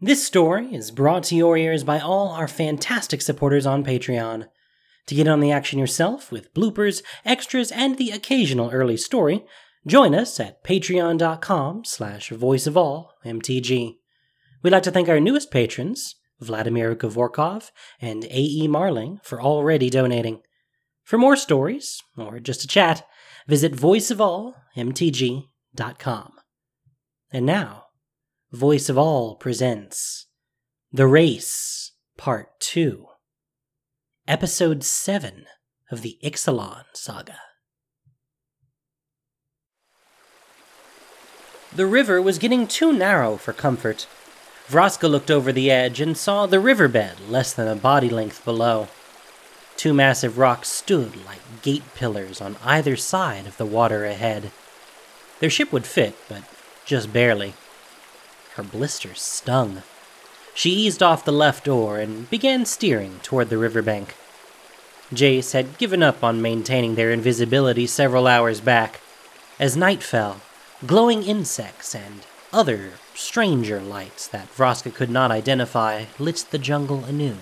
This story is brought to your ears by all our fantastic supporters on Patreon. To get on the action yourself with bloopers, extras, and the occasional early story, join us at patreon.com slash voiceofallmtg. We'd like to thank our newest patrons, Vladimir Gavorkov and A.E. Marling, for already donating. For more stories, or just a chat, visit voiceofallmtg.com. And now, Voice of All presents The Race, Part 2, Episode 7 of the Ixalan Saga. The river was getting too narrow for comfort. Vraska looked over the edge and saw the riverbed less than a body length below. Two massive rocks stood like gate pillars on either side of the water ahead. Their ship would fit, but just barely. Her blisters stung. She eased off the left oar and began steering toward the riverbank. Jace had given up on maintaining their invisibility several hours back. As night fell, glowing insects and other stranger lights that Vraska could not identify lit the jungle anew.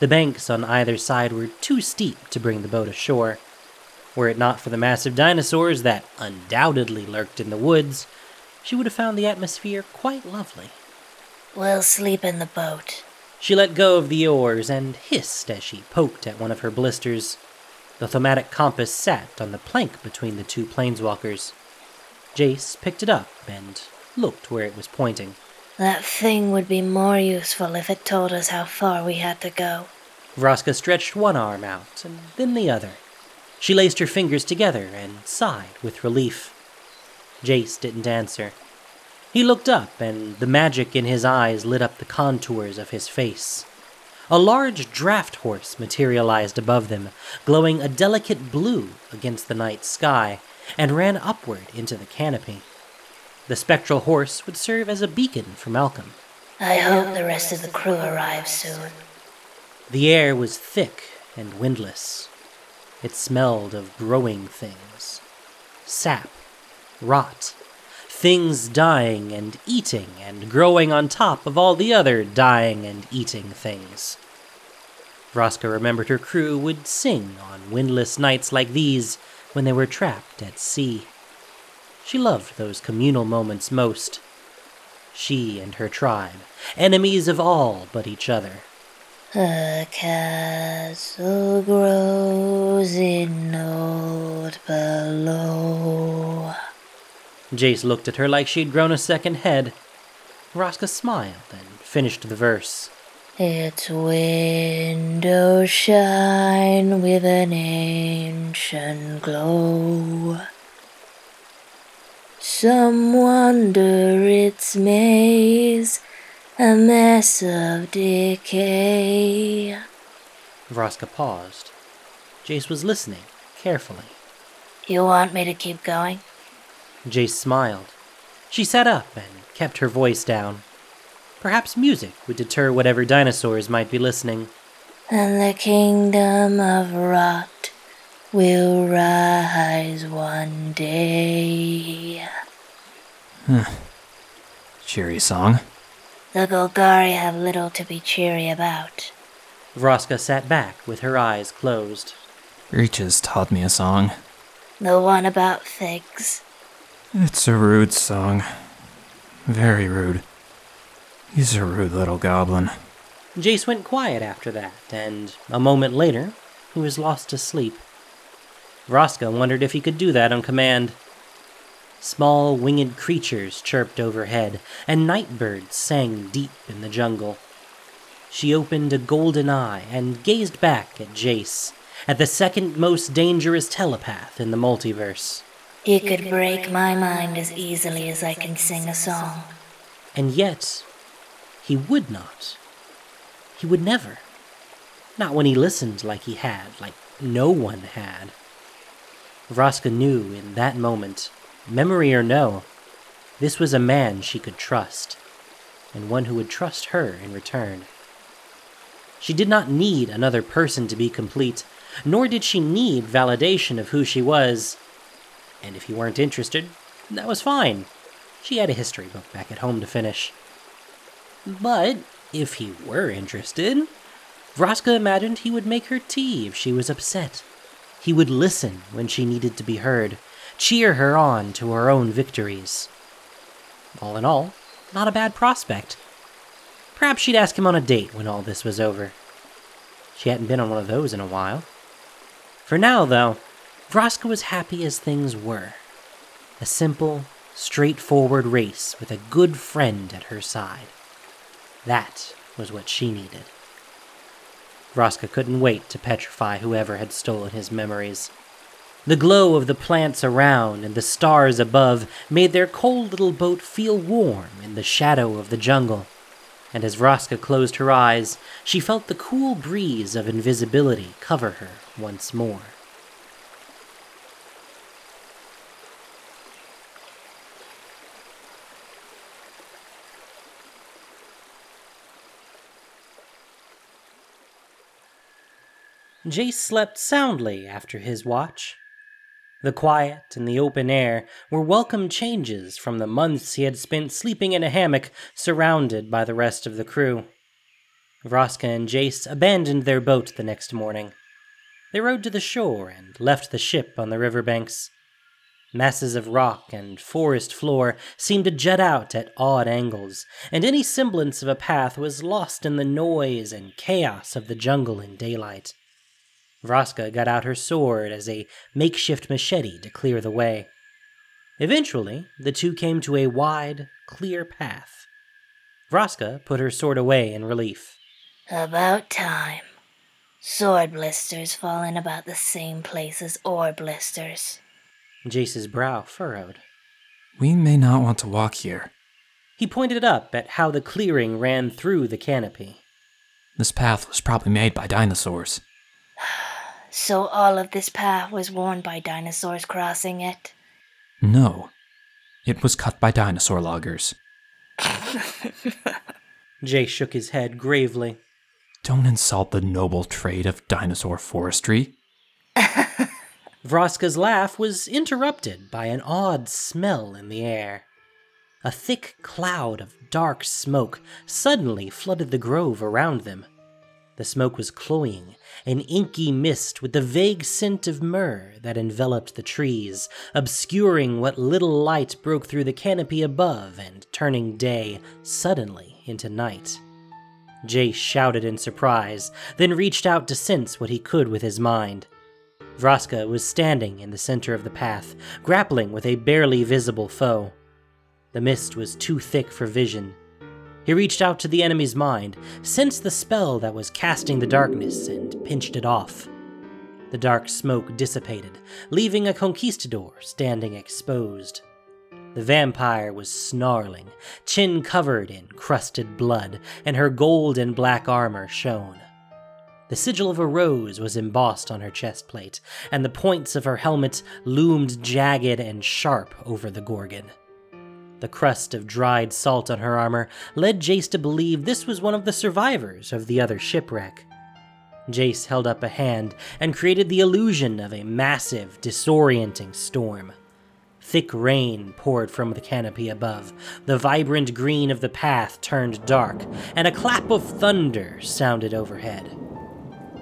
The banks on either side were too steep to bring the boat ashore. Were it not for the massive dinosaurs that undoubtedly lurked in the woods, she would have found the atmosphere quite lovely. We'll sleep in the boat. She let go of the oars and hissed as she poked at one of her blisters. The Thaumatic compass sat on the plank between the two planeswalkers. Jace picked it up and looked where it was pointing. That thing would be more useful if it told us how far we had to go. Vraska stretched one arm out and then the other. She laced her fingers together and sighed with relief. Jace didn't answer. He looked up, and the magic in his eyes lit up the contours of his face. A large draft horse materialized above them, glowing a delicate blue against the night sky, and ran upward into the canopy. The spectral horse would serve as a beacon for Malcolm. I hope the rest of the crew arrives soon. The air was thick and windless. It smelled of growing things sap, rot, things dying and eating and growing on top of all the other dying and eating things. Vraska remembered her crew would sing on windless nights like these when they were trapped at sea. She loved those communal moments most. She and her tribe, enemies of all but each other. A castle grows in old below. Jace looked at her like she'd grown a second head. Vraska smiled and finished the verse. Its windows shine with an ancient glow. Some wonder its maze, a mess of decay. Vraska paused. Jace was listening carefully. You want me to keep going? Jace smiled. She sat up and kept her voice down. Perhaps music would deter whatever dinosaurs might be listening. And the kingdom of rot will rise one day. Hmm. Cheery song. The Golgari have little to be cheery about. Vraska sat back with her eyes closed. Breeches taught me a song. The one about figs. It's a rude song. Very rude. He's a rude little goblin. Jace went quiet after that, and a moment later, he was lost to sleep. Vraska wondered if he could do that on command. Small winged creatures chirped overhead, and night birds sang deep in the jungle. She opened a golden eye and gazed back at Jace, at the second most dangerous telepath in the multiverse. He could break my mind as easily as I can sing a song. And yet, he would not. He would never. Not when he listened like he had, like no one had. Vraska knew in that moment, memory or no, this was a man she could trust, and one who would trust her in return. She did not need another person to be complete, nor did she need validation of who she was. And if you weren't interested, that was fine. She had a history book back at home to finish. But if he were interested, Vraska imagined he would make her tea if she was upset. He would listen when she needed to be heard, cheer her on to her own victories. All in all, not a bad prospect. Perhaps she'd ask him on a date when all this was over. She hadn't been on one of those in a while. For now, though, Vraska was happy as things were. A simple, straightforward race with a good friend at her side. That was what she needed. Vraska couldn't wait to petrify whoever had stolen his memories. The glow of the plants around and the stars above made their cold little boat feel warm in the shadow of the jungle. And as Vraska closed her eyes, she felt the cool breeze of invisibility cover her once more. Jace slept soundly after his watch. The quiet and the open air were welcome changes from the months he had spent sleeping in a hammock surrounded by the rest of the crew. Vraska and Jace abandoned their boat the next morning. They rowed to the shore and left the ship on the river banks. Masses of rock and forest floor seemed to jut out at odd angles, and any semblance of a path was lost in the noise and chaos of the jungle in daylight. Vraska got out her sword as a makeshift machete to clear the way. Eventually, the two came to a wide, clear path. Vraska put her sword away in relief. About time. Sword blisters fall in about the same place as ore blisters. Jace's brow furrowed. We may not want to walk here. He pointed up at how the clearing ran through the canopy. This path was probably made by dinosaurs. So all of this path was worn by dinosaurs crossing it? No. It was cut by dinosaur loggers. Jay shook his head gravely. Don't insult the noble trade of dinosaur forestry. Vraska's laugh was interrupted by an odd smell in the air. A thick cloud of dark smoke suddenly flooded the grove around them. The smoke was cloying, an inky mist with the vague scent of myrrh that enveloped the trees, obscuring what little light broke through the canopy above and turning day suddenly into night. Jace shouted in surprise, then reached out to sense what he could with his mind. Vraska was standing in the center of the path, grappling with a barely visible foe. The mist was too thick for vision, he reached out to the enemy's mind, sensed the spell that was casting the darkness, and pinched it off. The dark smoke dissipated, leaving a conquistador standing exposed. The vampire was snarling, chin covered in crusted blood, and her gold and black armor shone. The sigil of a rose was embossed on her chest plate, and the points of her helmet loomed jagged and sharp over the Gorgon. The crust of dried salt on her armor led Jace to believe this was one of the survivors of the other shipwreck. Jace held up a hand and created the illusion of a massive, disorienting storm. Thick rain poured from the canopy above, the vibrant green of the path turned dark, and a clap of thunder sounded overhead.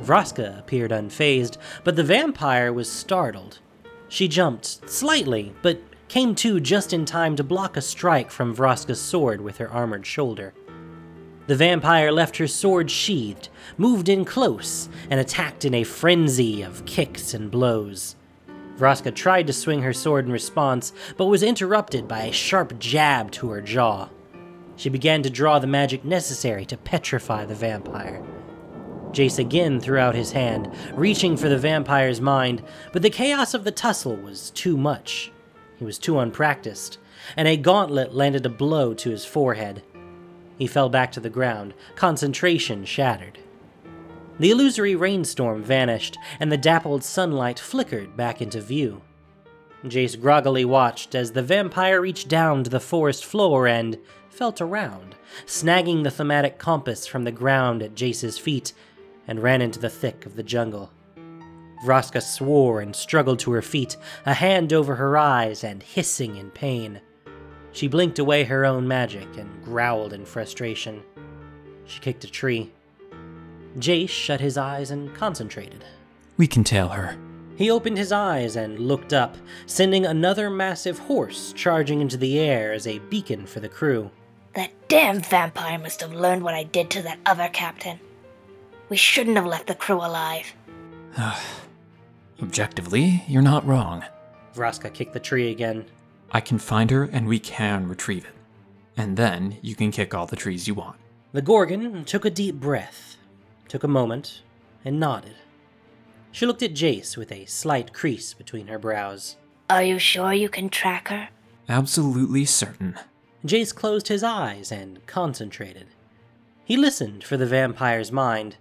Vraska appeared unfazed, but the vampire was startled. She jumped, slightly, but came to just in time to block a strike from Vraska's sword with her armored shoulder. The vampire left her sword sheathed, moved in close, and attacked in a frenzy of kicks and blows. Vraska tried to swing her sword in response, but was interrupted by a sharp jab to her jaw. She began to draw the magic necessary to petrify the vampire. Jace again threw out his hand, reaching for the vampire's mind, but the chaos of the tussle was too much. He was too unpracticed, and a gauntlet landed a blow to his forehead. He fell back to the ground, concentration shattered. The illusory rainstorm vanished, and the dappled sunlight flickered back into view. Jace groggily watched as the vampire reached down to the forest floor and felt around, snagging the Thaumatic compass from the ground at Jace's feet, and ran into the thick of the jungle. Vraska swore and struggled to her feet, a hand over her eyes and hissing in pain. She blinked away her own magic and growled in frustration. She kicked a tree. Jace shut his eyes and concentrated. We can tail her. He opened his eyes and looked up, sending another massive horse charging into the air as a beacon for the crew. That damn vampire must have learned what I did to that other captain. We shouldn't have left the crew alive. Objectively, you're not wrong. Vraska kicked the tree again. I can find her and we can retrieve it. And then you can kick all the trees you want. The Gorgon took a deep breath, took a moment, and nodded. She looked at Jace with a slight crease between her brows. Are you sure you can track her? Absolutely certain. Jace closed his eyes and concentrated. He listened for the vampire's mind.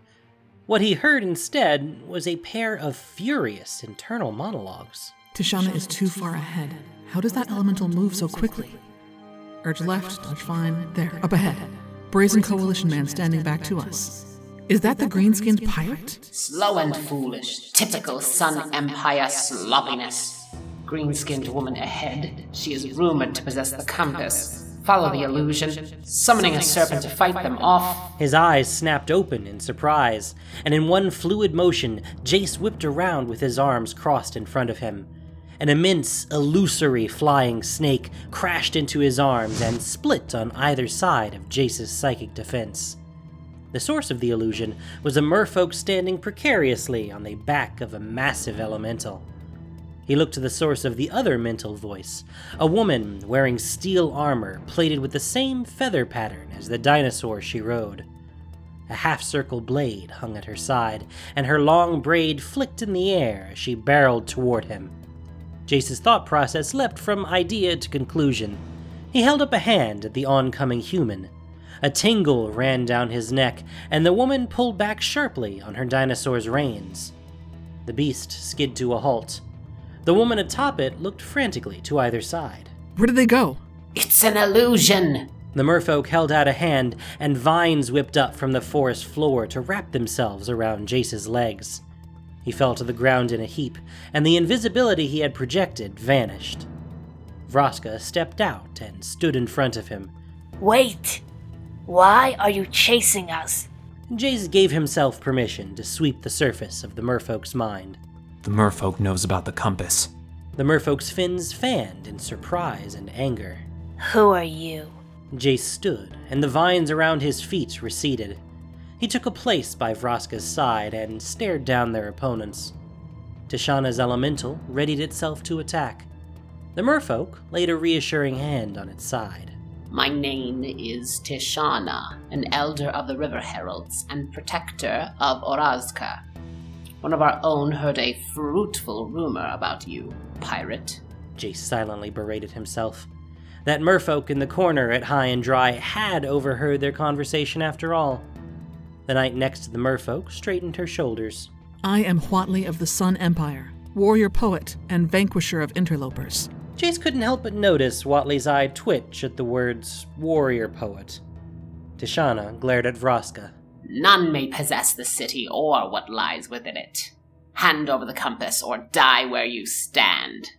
What he heard instead was a pair of furious internal monologues. Tishana is too far ahead. How does that elemental move so quickly? Urge left, dodge fine. There, up ahead. Brazen Coalition man standing back to us. Is that the green skinned pirate? Slow and foolish. Typical Sun Empire sloppiness. Green skinned woman ahead. She is rumored to possess the compass. Follow the illusion, summoning a serpent to fight them off. His eyes snapped open in surprise, and in one fluid motion, Jace whipped around with his arms crossed in front of him. An immense, illusory flying snake crashed into his arms and split on either side of Jace's psychic defense. The source of the illusion was a merfolk standing precariously on the back of a massive elemental. He looked to the source of the other mental voice, a woman wearing steel armor plated with the same feather pattern as the dinosaur she rode. A half circle blade hung at her side, and her long braid flicked in the air as she barreled toward him. Jace's thought process leapt from idea to conclusion. He held up a hand at the oncoming human. A tingle ran down his neck, and the woman pulled back sharply on her dinosaur's reins. The beast skid to a halt. The woman atop it looked frantically to either side. Where did they go? It's an illusion! The merfolk held out a hand, and vines whipped up from the forest floor to wrap themselves around Jace's legs. He fell to the ground in a heap, and the invisibility he had projected vanished. Vraska stepped out and stood in front of him. Wait! Why are you chasing us? Jace gave himself permission to sweep the surface of the merfolk's mind. The merfolk knows about the compass. The merfolk's fins fanned in surprise and anger. Who are you? Jace stood, and the vines around his feet receded. He took a place by Vraska's side and stared down their opponents. Tishana's elemental readied itself to attack. The merfolk laid a reassuring hand on its side. My name is Tishana, an elder of the River Heralds and protector of Orazca. One of our own heard a fruitful rumor about you, pirate. Jace silently berated himself. That merfolk in the corner at High and Dry had overheard their conversation after all. The knight next to the merfolk straightened her shoulders. I am Huatli of the Sun Empire, warrior poet and vanquisher of interlopers. Jace couldn't help but notice Huatli's eye twitch at the words warrior poet. Tishana glared at Vraska. None may possess the city or what lies within it. Hand over the compass or die where you stand.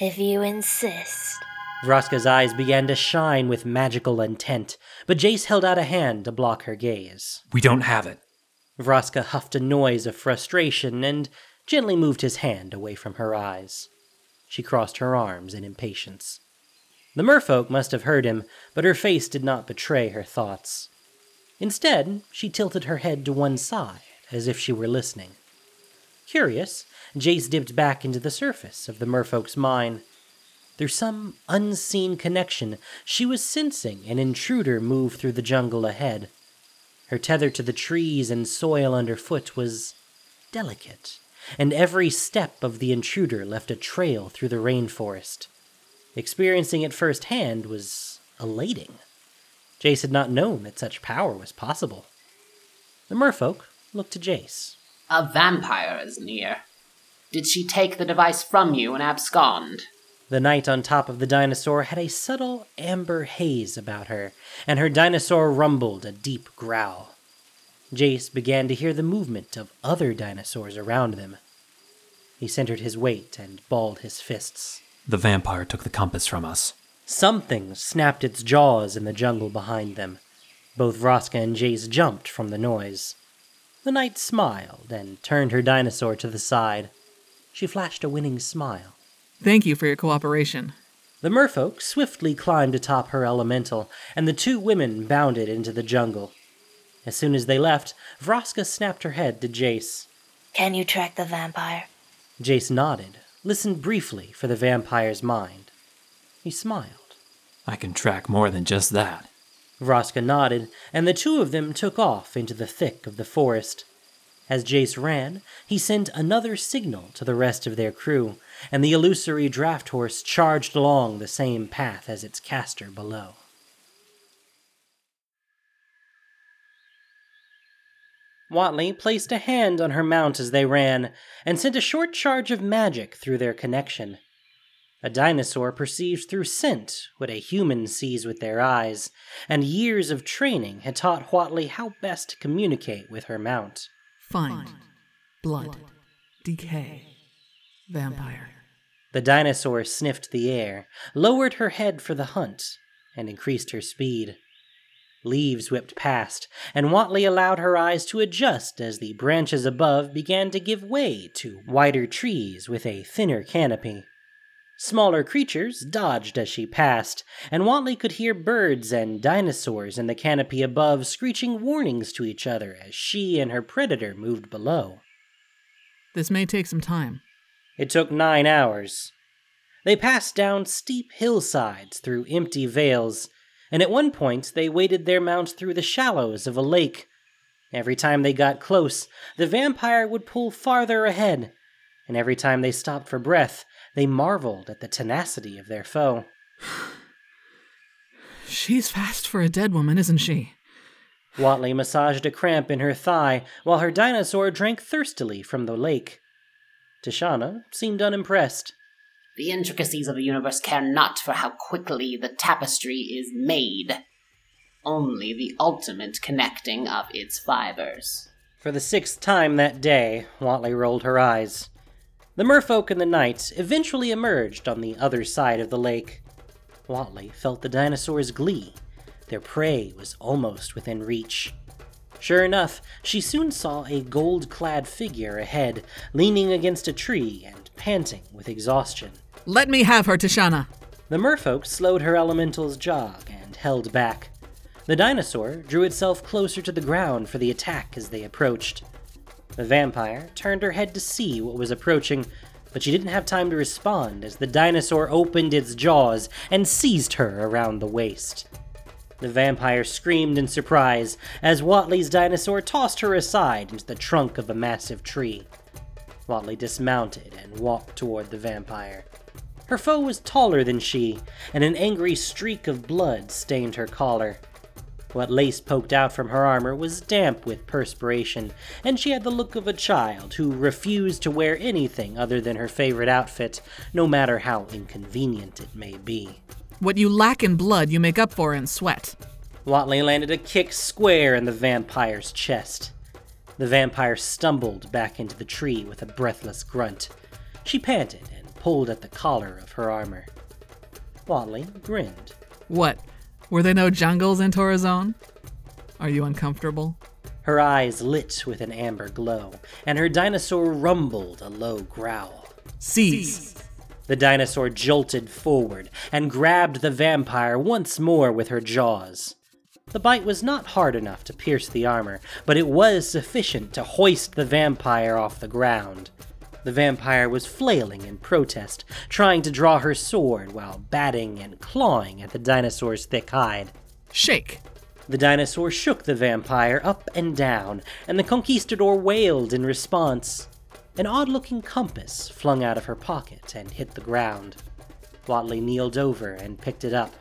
If you insist. Vraska's eyes began to shine with magical intent, but Jace held out a hand to block her gaze. We don't have it. Vraska huffed a noise of frustration and gently moved his hand away from her eyes. She crossed her arms in impatience. The merfolk must have heard him, but her face did not betray her thoughts. Instead, she tilted her head to one side, as if she were listening. Curious, Jace dipped back into the surface of the merfolk's mind. Through some unseen connection, she was sensing an intruder move through the jungle ahead. Her tether to the trees and soil underfoot was delicate, and every step of the intruder left a trail through the rainforest. Experiencing it firsthand was elating. Jace had not known that such power was possible. The merfolk looked to Jace. A vampire is near. Did she take the device from you and abscond? The knight on top of the dinosaur had a subtle amber haze about her, and her dinosaur rumbled a deep growl. Jace began to hear the movement of other dinosaurs around them. He centered his weight and balled his fists. The vampire took the compass from us. Something snapped its jaws in the jungle behind them. Both Vraska and Jace jumped from the noise. The knight smiled and turned her dinosaur to the side. She flashed a winning smile. Thank you for your cooperation. The merfolk swiftly climbed atop her elemental, and the two women bounded into the jungle. As soon as they left, Vraska snapped her head to Jace. Can you track the vampire? Jace nodded, listened briefly for the vampire's mind. He smiled. I can track more than just that. Vraska nodded, and the two of them took off into the thick of the forest. As Jace ran, he sent another signal to the rest of their crew, and the illusory draft horse charged along the same path as its caster below. Huatli placed a hand on her mount as they ran, and sent a short charge of magic through their connection. A dinosaur perceives through scent what a human sees with their eyes, and years of training had taught Huatli how best to communicate with her mount. Find. Blood. Decay. Vampire. The dinosaur sniffed the air, lowered her head for the hunt, and increased her speed. Leaves whipped past, and Huatli allowed her eyes to adjust as the branches above began to give way to wider trees with a thinner canopy. Smaller creatures dodged as she passed, and Huatli could hear birds and dinosaurs in the canopy above screeching warnings to each other as she and her predator moved below. This may take some time. It took nine hours. They passed down steep hillsides through empty vales, and at one point they waded their mount through the shallows of a lake. Every time they got close, the vampire would pull farther ahead, and every time they stopped for breath, they marveled at the tenacity of their foe. She's fast for a dead woman, isn't she? Huatli massaged a cramp in her thigh while her dinosaur drank thirstily from the lake. Tishana seemed unimpressed. The intricacies of the universe care not for how quickly the tapestry is made, only the ultimate connecting of its fibers. For the sixth time that day, Huatli rolled her eyes. The merfolk and the knights eventually emerged on the other side of the lake. Huatli felt the dinosaur's glee. Their prey was almost within reach. Sure enough, she soon saw a gold clad figure ahead, leaning against a tree and panting with exhaustion. Let me have her, Tishana. The merfolk slowed her elemental's jog and held back. The dinosaur drew itself closer to the ground for the attack as they approached. The vampire turned her head to see what was approaching, but she didn't have time to respond as the dinosaur opened its jaws and seized her around the waist. The vampire screamed in surprise as Huatli's dinosaur tossed her aside into the trunk of a massive tree. Huatli dismounted and walked toward the vampire. Her foe was taller than she, and an angry streak of blood stained her collar. What lace poked out from her armor was damp with perspiration, and she had the look of a child who refused to wear anything other than her favorite outfit, no matter how inconvenient it may be. What you lack in blood, you make up for in sweat. Huatli landed a kick square in the vampire's chest. The vampire stumbled back into the tree with a breathless grunt. She panted and pulled at the collar of her armor. Huatli grinned. What? Were there no jungles in Torrezon? Are you uncomfortable? Her eyes lit with an amber glow, and her dinosaur rumbled a low growl. Seize. The dinosaur jolted forward and grabbed the vampire once more with her jaws. The bite was not hard enough to pierce the armor, but it was sufficient to hoist the vampire off the ground. The vampire was flailing in protest, trying to draw her sword while batting and clawing at the dinosaur's thick hide. Shake. The dinosaur shook the vampire up and down, and the conquistador wailed in response. An odd looking compass flung out of her pocket and hit the ground. Huatli kneeled over and picked it up.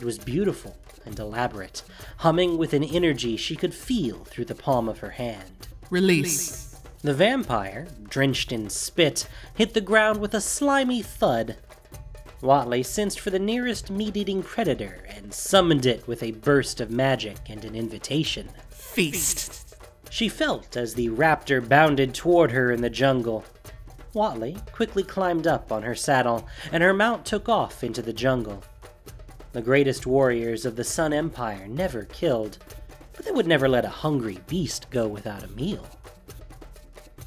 It was beautiful and elaborate, humming with an energy she could feel through the palm of her hand. Release. The vampire, drenched in spit, hit the ground with a slimy thud. Huatli sensed for the nearest meat eating predator and summoned it with a burst of magic and an invitation. Feast. She felt as the raptor bounded toward her in the jungle. Huatli quickly climbed up on her saddle, and her mount took off into the jungle. The greatest warriors of the Sun Empire never killed, but they would never let a hungry beast go without a meal.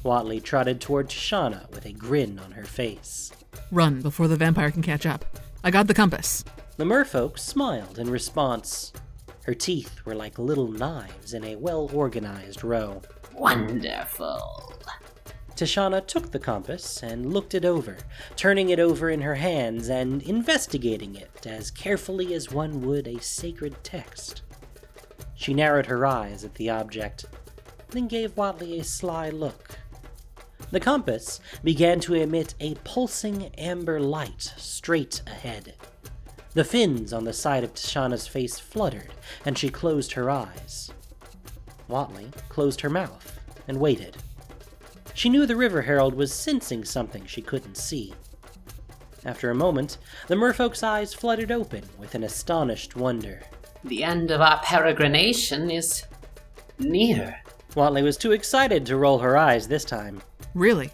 Huatli trotted toward Tishana with a grin on her face. Run before the vampire can catch up. I got the compass. The merfolk smiled in response. Her teeth were like little knives in a well organized row. Wonderful. Tishana took the compass and looked it over, turning it over in her hands and investigating it as carefully as one would a sacred text. She narrowed her eyes at the object, then gave Huatli a sly look. The compass began to emit a pulsing amber light straight ahead. The fins on the side of Tishana's face fluttered, and she closed her eyes. Huatli closed her mouth and waited. She knew the River Herald was sensing something she couldn't see. After a moment, the merfolk's eyes fluttered open with an astonished wonder. The end of our peregrination is near. Huatli was too excited to roll her eyes this time. Really?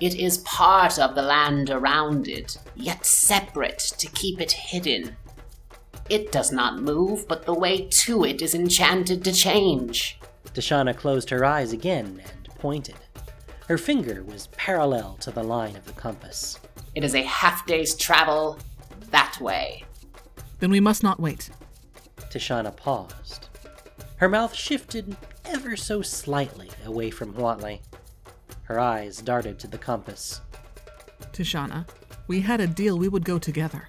It is part of the land around it, yet separate to keep it hidden. It does not move, but the way to it is enchanted to change. Tishana closed her eyes again and pointed. Her finger was parallel to the line of the compass. It is a half day's travel that way. Then we must not wait. Tishana paused. Her mouth shifted ever so slightly away from Huatli. Her eyes darted to the compass. Tishana, we had a deal we would go together.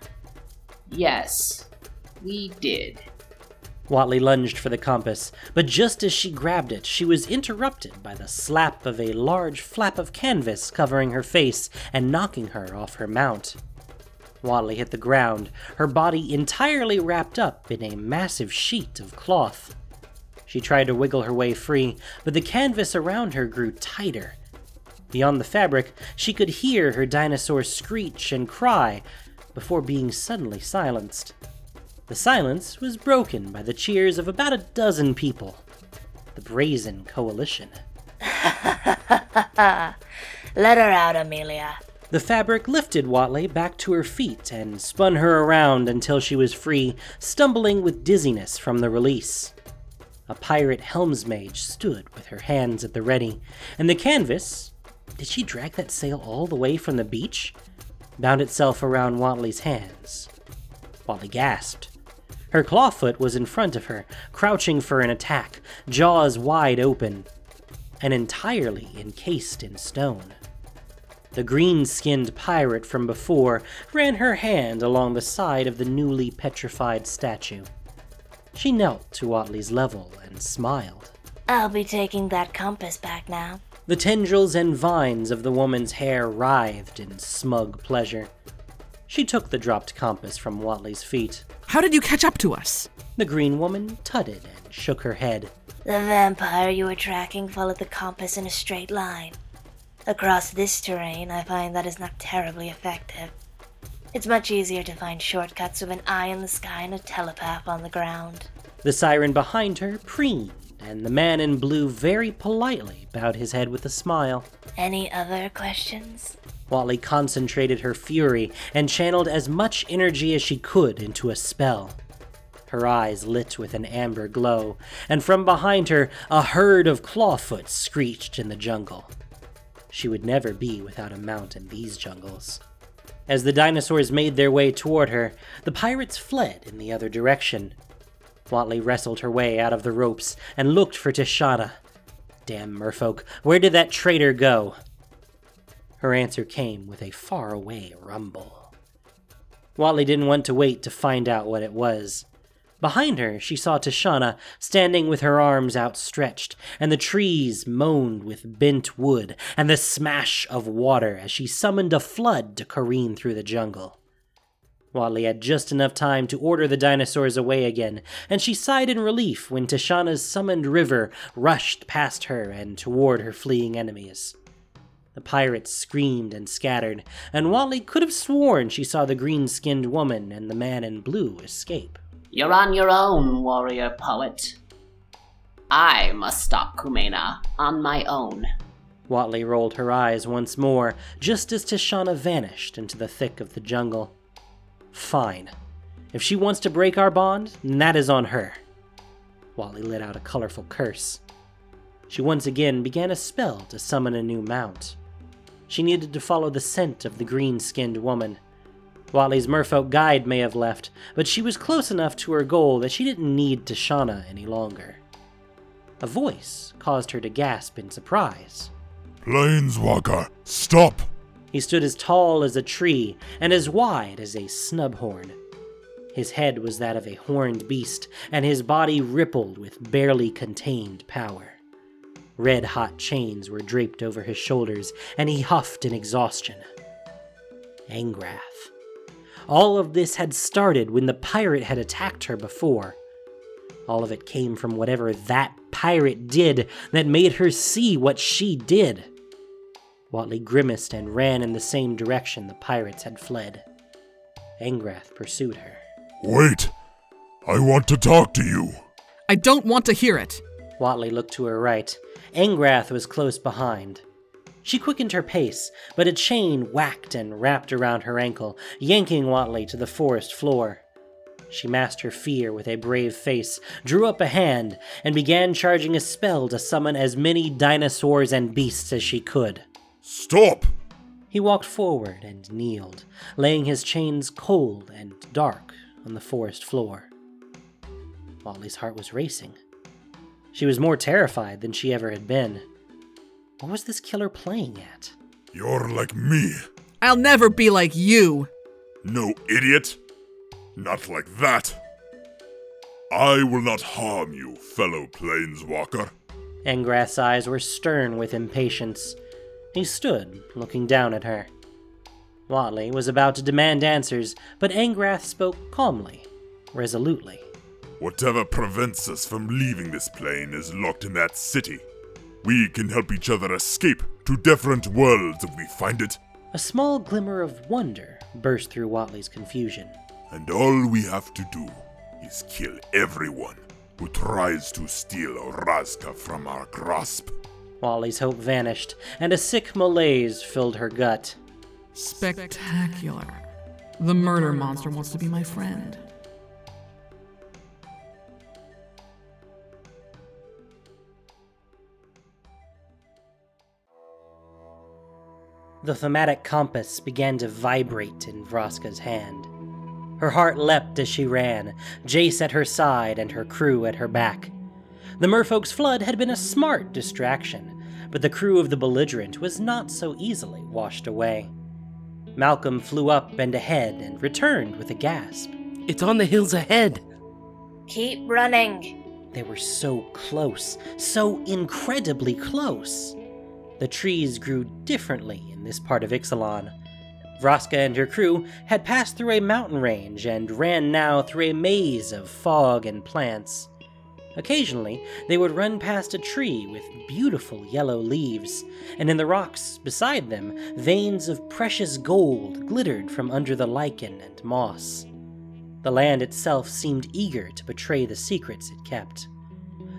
Yes, we did. Huatli lunged for the compass, but just as she grabbed it, she was interrupted by the slap of a large flap of canvas covering her face and knocking her off her mount. Huatli hit the ground, her body entirely wrapped up in a massive sheet of cloth. She tried to wiggle her way free, but the canvas around her grew tighter. Beyond the fabric, she could hear her dinosaur screech and cry before being suddenly silenced. The silence was broken by the cheers of about a dozen people. The Brazen Coalition. Let her out, Amelia. The fabric lifted Huatli back to her feet and spun her around until she was free, stumbling with dizziness from the release. A pirate helmsmage stood with her hands at the ready, and the canvas did she drag that sail all the way from the beach? bound itself around Huatli's hands. Huatli gasped. Her clawfoot was in front of her, crouching for an attack, jaws wide open, and entirely encased in stone. The green skinned pirate from before ran her hand along the side of the newly petrified statue. She knelt to Huatli's level and smiled. I'll be taking that compass back now. The tendrils and vines of the woman's hair writhed in smug pleasure. She took the dropped compass from Huatli's feet. How did you catch up to us? The green woman tutted and shook her head. The vampire you were tracking followed the compass in a straight line. Across this terrain, I find that is not terribly effective. It's much easier to find shortcuts with an eye in the sky and a telepath on the ground. The siren behind her preened, and the man in blue very politely bowed his head with a smile. Any other questions? Huatli concentrated her fury and channeled as much energy as she could into a spell. Her eyes lit with an amber glow, and from behind her, a herd of clawfoot screeched in the jungle. She would never be without a mount in these jungles. As the dinosaurs made their way toward her, the pirates fled in the other direction. Huatli wrestled her way out of the ropes and looked for Tishana. Damn merfolk, where did that traitor go? Her answer came with a faraway rumble. Huatli didn't want to wait to find out what it was. Behind her, she saw Tishana standing with her arms outstretched, and the trees moaned with bent wood and the smash of water as she summoned a flood to careen through the jungle. Huatli had just enough time to order the dinosaurs away again, and she sighed in relief when Tishana's summoned river rushed past her and toward her fleeing enemies. The pirates screamed and scattered, and Huatli could have sworn she saw the green skinned woman and the man in blue escape. You're on your own, warrior poet. I must stop Kumena on my own. Huatli rolled her eyes once more, just as Tishana vanished into the thick of the jungle. Fine. If she wants to break our bond, then that is on her. Huatli let out a colorful curse. She once again began a spell to summon a new mount. She needed to follow the scent of the green skinned woman. Huatli's merfolk guide may have left, but she was close enough to her goal that she didn't need Tishana any longer. A voice caused her to gasp in surprise. Planeswalker, stop! He stood as tall as a tree and as wide as a snubhorn. His head was that of a horned beast, and his body rippled with barely contained power. Red hot chains were draped over his shoulders, and he huffed in exhaustion. Angrath. All of this had started when the pirate had attacked her before. All of it came from whatever that pirate did that made her see what she did. Huatli grimaced and ran in the same direction the pirates had fled. Angrath pursued her. Wait! I want to talk to you! I don't want to hear it. Huatli looked to her right. Angrath was close behind. She quickened her pace, but a chain whacked and wrapped around her ankle, yanking Huatli to the forest floor. She masked her fear with a brave face, drew up a hand, and began charging a spell to summon as many dinosaurs and beasts as she could. Stop! He walked forward and kneeled, laying his chains cold and dark on the forest floor. Huatli's heart was racing. She was more terrified than she ever had been. What was this killer playing at? You're like me. I'll never be like you. No idiot. Not like that. I will not harm you, fellow planeswalker. Angrath's eyes were stern with impatience. He stood, looking down at her. Huatli was about to demand answers, but Angrath spoke calmly, resolutely. Whatever prevents us from leaving this plane is locked in that city. We can help each other escape to different worlds if we find it, A small glimmer of wonder burst through Huatli's confusion. and all we have to do is kill everyone who tries to steal Orazca from our grasp. Huatli's hope vanished, and a sick malaise filled her gut. Spectacular. The murder monster wants to be my friend. The Thaumatic compass began to vibrate in Vraska's hand. Her heart leapt as she ran, Jace at her side and her crew at her back. The merfolk's flood had been a smart distraction, but the crew of the belligerent was not so easily washed away. Malcolm flew up and ahead and returned with a gasp. It's on the hills ahead. Keep running. They were so close, so incredibly close. The trees grew differently in this part of Ixalan. Vraska and her crew had passed through a mountain range and ran now through a maze of fog and plants. Occasionally, they would run past a tree with beautiful yellow leaves, and in the rocks beside them, veins of precious gold glittered from under the lichen and moss. The land itself seemed eager to betray the secrets it kept.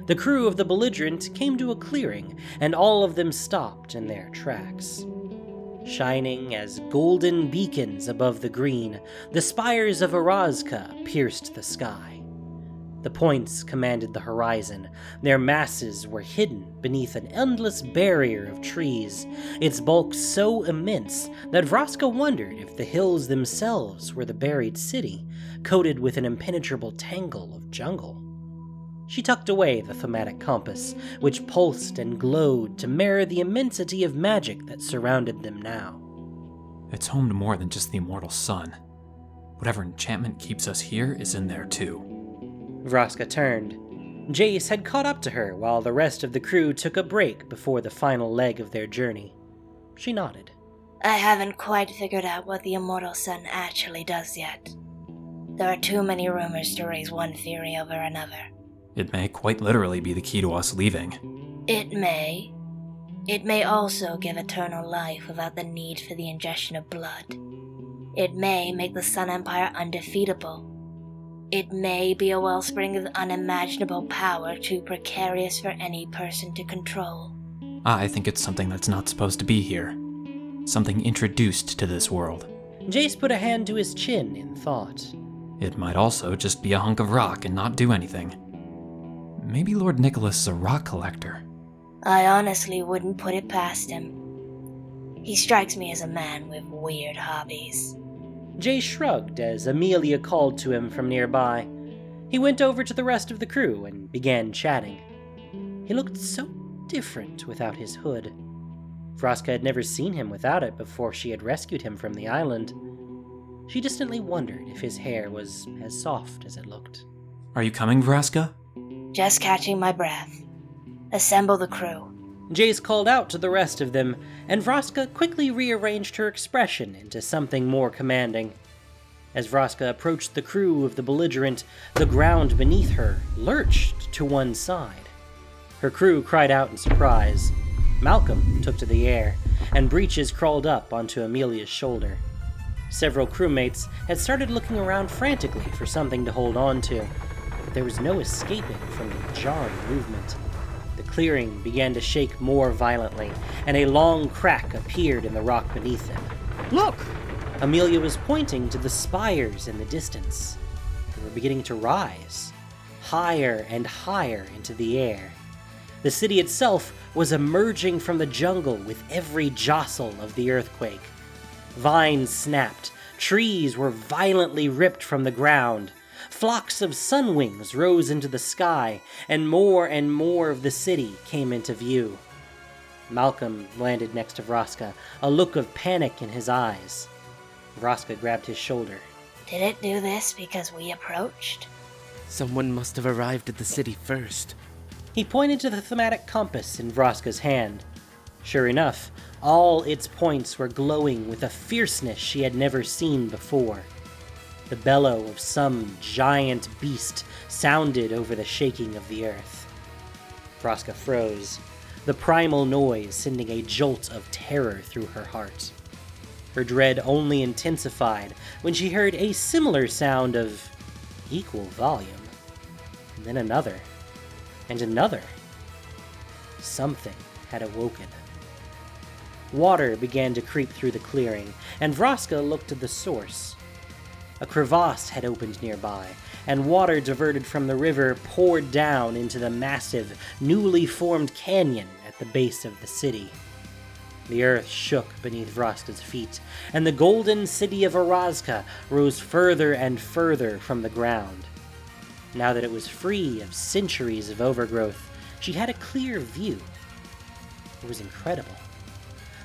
The crew of the belligerent came to a clearing, and all of them stopped in their tracks. Shining as golden beacons above the green, the spires of Orazca pierced the sky. The points commanded the horizon. Their masses were hidden beneath an endless barrier of trees, its bulk so immense that Vraska wondered if the hills themselves were the buried city, coated with an impenetrable tangle of jungle. She tucked away the Thaumatic compass, which pulsed and glowed to mirror the immensity of magic that surrounded them now. It's home to more than just the immortal sun. Whatever enchantment keeps us here is in there too. Vraska turned. Jace had caught up to her while the rest of the crew took a break before the final leg of their journey. She nodded. I haven't quite figured out what the immortal sun actually does yet. There are too many rumors to raise one theory over another. It may quite literally be the key to us leaving. It may. It may also give eternal life without the need for the ingestion of blood. It may make the Sun Empire undefeatable. It may be a wellspring of unimaginable power too precarious for any person to control. Ah, I think it's something that's not supposed to be here. Something introduced to this world. Jace put a hand to his chin in thought. It might also just be a hunk of rock and not do anything. Maybe Lord Nicholas is a rock collector. I honestly wouldn't put it past him. He strikes me as a man with weird hobbies. Jace shrugged as Amelia called to him from nearby. He went over to the rest of the crew and began chatting. He looked so different without his hood. Vraska had never seen him without it before she had rescued him from the island. She distantly wondered if his hair was as soft as it looked. Are you coming, Vraska? Just catching my breath. Assemble the crew. Jace called out to the rest of them, and Vraska quickly rearranged her expression into something more commanding. As Vraska approached the crew of the belligerent, the ground beneath her lurched to one side. Her crew cried out in surprise. Malcolm took to the air, and Breeches crawled up onto Amelia's shoulder. Several crewmates had started looking around frantically for something to hold on to, but there was no escaping from the jarring movement. Clearing began to shake more violently, and a long crack appeared in the rock beneath them. Look! Amelia was pointing to the spires in the distance. They were beginning to rise, higher and higher into the air. The city itself was emerging from the jungle with every jostle of the earthquake. Vines snapped, trees were violently ripped from the ground, flocks of sunwings rose into the sky, and more and more of the city came into view. Malcolm landed next to Vraska, a look of panic in his eyes. Vraska grabbed his shoulder. Did it do this because we approached? Someone must have arrived at the city first. He pointed to the Thaumatic compass in Vraska's hand. Sure enough, all its points were glowing with a fierceness she had never seen before. The bellow of some giant beast sounded over the shaking of the earth. Vraska froze, the primal noise sending a jolt of terror through her heart. Her dread only intensified when she heard a similar sound of equal volume, and then another, and another. Something had awoken. Water began to creep through the clearing, and Vraska looked at the source. A crevasse had opened nearby, and water diverted from the river poured down into the massive, newly formed canyon at the base of the city. The earth shook beneath Vraska's feet, and the golden city of Orazca rose further and further from the ground. Now that it was free of centuries of overgrowth, she had a clear view. It was incredible.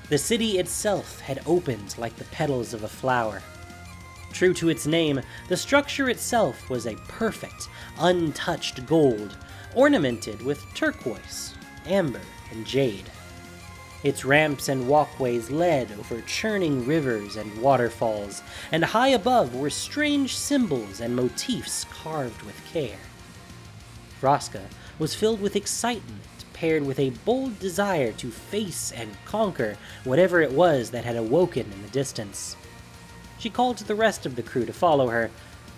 The city itself had opened like the petals of a flower. True to its name, the structure itself was a perfect, untouched gold, ornamented with turquoise, amber, and jade. Its ramps and walkways led over churning rivers and waterfalls, and high above were strange symbols and motifs carved with care. Vraska was filled with excitement paired with a bold desire to face and conquer whatever it was that had awoken in the distance. She called to the rest of the crew to follow her,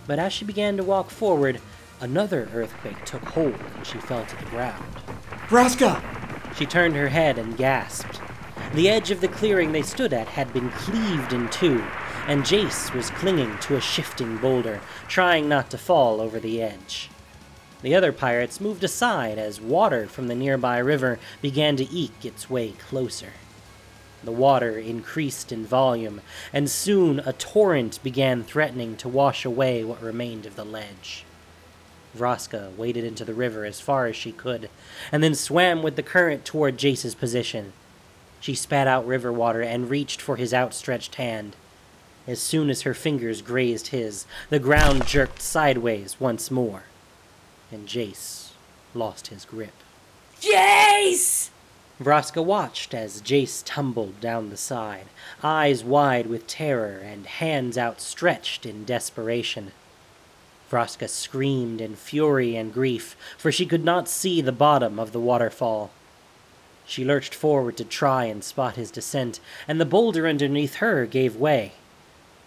but as she began to walk forward, another earthquake took hold and she fell to the ground. Vraska! She turned her head and gasped. The edge of the clearing they stood at had been cleaved in two, and Jace was clinging to a shifting boulder, trying not to fall over the edge. The other pirates moved aside as water from the nearby river began to eke its way closer. The water increased in volume, and soon a torrent began threatening to wash away what remained of the ledge. Vraska waded into the river as far as she could, and then swam with the current toward Jace's position. She spat out river water and reached for his outstretched hand. As soon as her fingers grazed his, the ground jerked sideways once more and Jace lost his grip. Jace! Vraska watched as Jace tumbled down the side, eyes wide with terror and hands outstretched in desperation. Vraska screamed in fury and grief, for she could not see the bottom of the waterfall. She lurched forward to try and spot his descent, and the boulder underneath her gave way.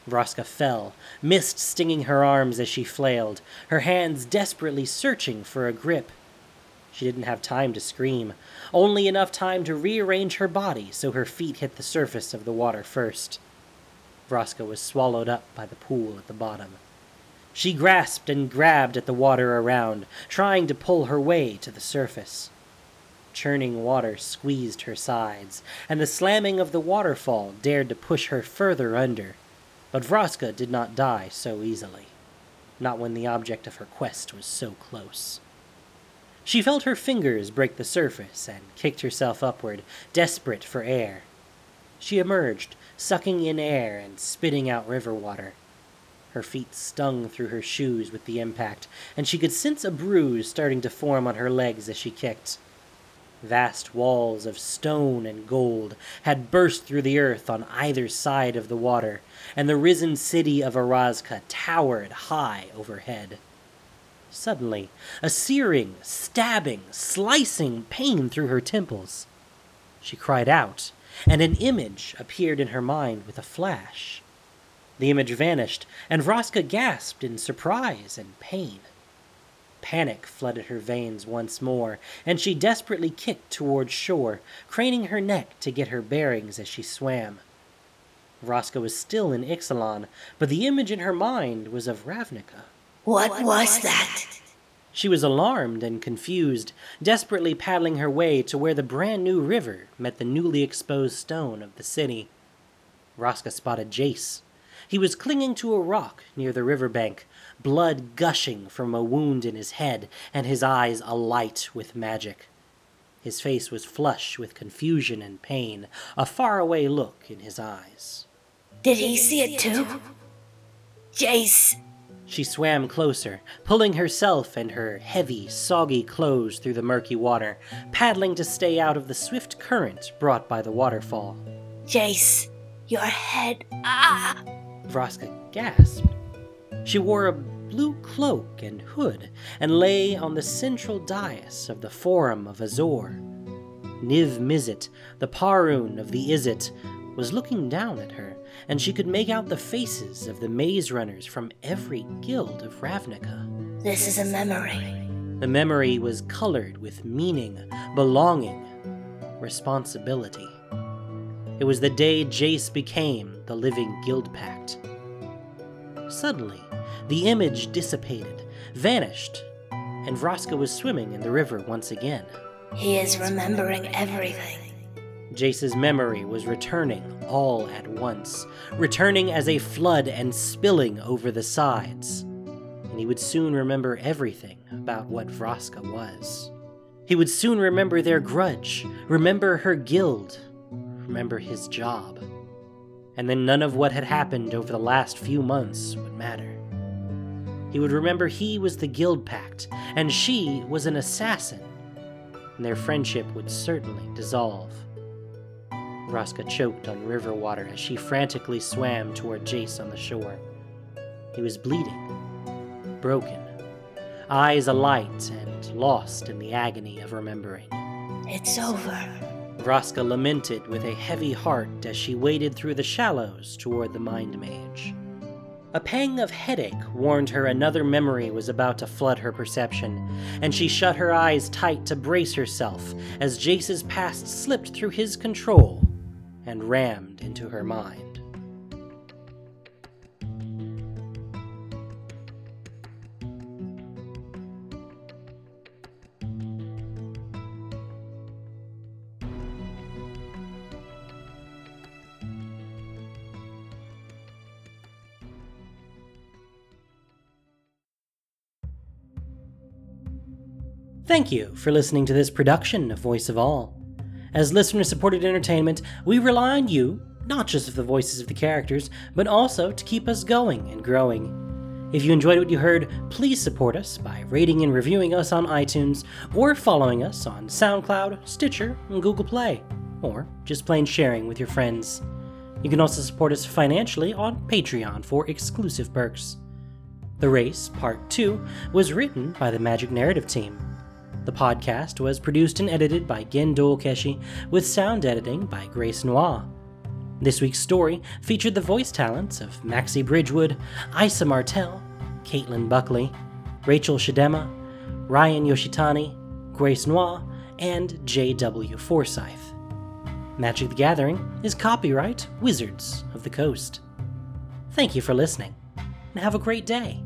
Vraska fell, mist stinging her arms as she flailed, her hands desperately searching for a grip. She didn't have time to scream, only enough time to rearrange her body so her feet hit the surface of the water first. Vraska was swallowed up by the pool at the bottom. She grasped and grabbed at the water around, trying to pull her way to the surface. Churning water squeezed her sides, and the slamming of the waterfall dared to push her further under. But Vraska did not die so easily, not when the object of her quest was so close. She felt her fingers break the surface and kicked herself upward, desperate for air. She emerged, sucking in air and spitting out river water. Her feet stung through her shoes with the impact, and she could sense a bruise starting to form on her legs as she kicked. Vast walls of stone and gold had burst through the earth on either side of the water, and the risen city of Orazca towered high overhead. Suddenly, a searing, stabbing, slicing pain through her temples. She cried out, and an image appeared in her mind with a flash. The image vanished, and Vraska gasped in surprise and pain. Panic flooded her veins once more, and she desperately kicked towards shore, craning her neck to get her bearings as she swam. Vraska was still in Ixalan, but the image in her mind was of Ravnica. What was that? She was alarmed and confused, desperately paddling her way to where the brand new river met the newly exposed stone of the city. Vraska spotted Jace. He was clinging to a rock near the river bank, blood gushing from a wound in his head and his eyes alight with magic. His face was flush with confusion and pain, a faraway look in his eyes. Did he see it too? Jace, She swam closer, pulling herself and her heavy, soggy clothes through the murky water, paddling to stay out of the swift current brought by the waterfall. Jace, your head. Ah! Vraska gasped. She wore a blue cloak and hood and lay on the central dais of the Forum of Azor. Niv Mizzet, the Parun of the Izzet, was looking down at her, and she could make out the faces of the maze runners from every guild of Ravnica. This is a memory. The memory was colored with meaning, belonging, responsibility. It was the day Jace became the living guild pact. Suddenly, the image dissipated, vanished, and Vraska was swimming in the river once again. He is remembering everything. Jace's memory was returning all at once, returning as a flood and spilling over the sides. And he would soon remember everything about what Vraska was. He would soon remember their grudge, remember her guild, remember his job. And then none of what had happened over the last few months would matter. He would remember he was the guild pact, and she was an assassin, and their friendship would certainly dissolve. Vraska choked on river water as she frantically swam toward Jace on the shore. He was bleeding, broken, eyes alight and lost in the agony of remembering. It's over. Vraska lamented with a heavy heart as she waded through the shallows toward the Mind Mage. A pang of headache warned her another memory was about to flood her perception, and she shut her eyes tight to brace herself as Jace's past slipped through his control and rammed into her mind. Thank you for listening to this production of Voice of All. As listener supported entertainment, we rely on you, not just of the voices of the characters, but also to keep us going and growing. If you enjoyed what you heard, please support us by rating and reviewing us on iTunes, or following us on SoundCloud, Stitcher, and Google Play, or just plain sharing with your friends. You can also support us financially on Patreon for exclusive perks. The Race, Part 2, was written by the Magic Narrative Team. The podcast was produced and edited by Gen Dolkeshi, with sound editing by Grace Noir. This week's story featured the voice talents of Maxie Bridgewood, Isa Martell, Caitlin Buckley, Rachel Shidema, Ryan Yoshitani, Grace Noir, and J.W. Forsyth. Magic the Gathering is copyright Wizards of the Coast. Thank you for listening, and have a great day.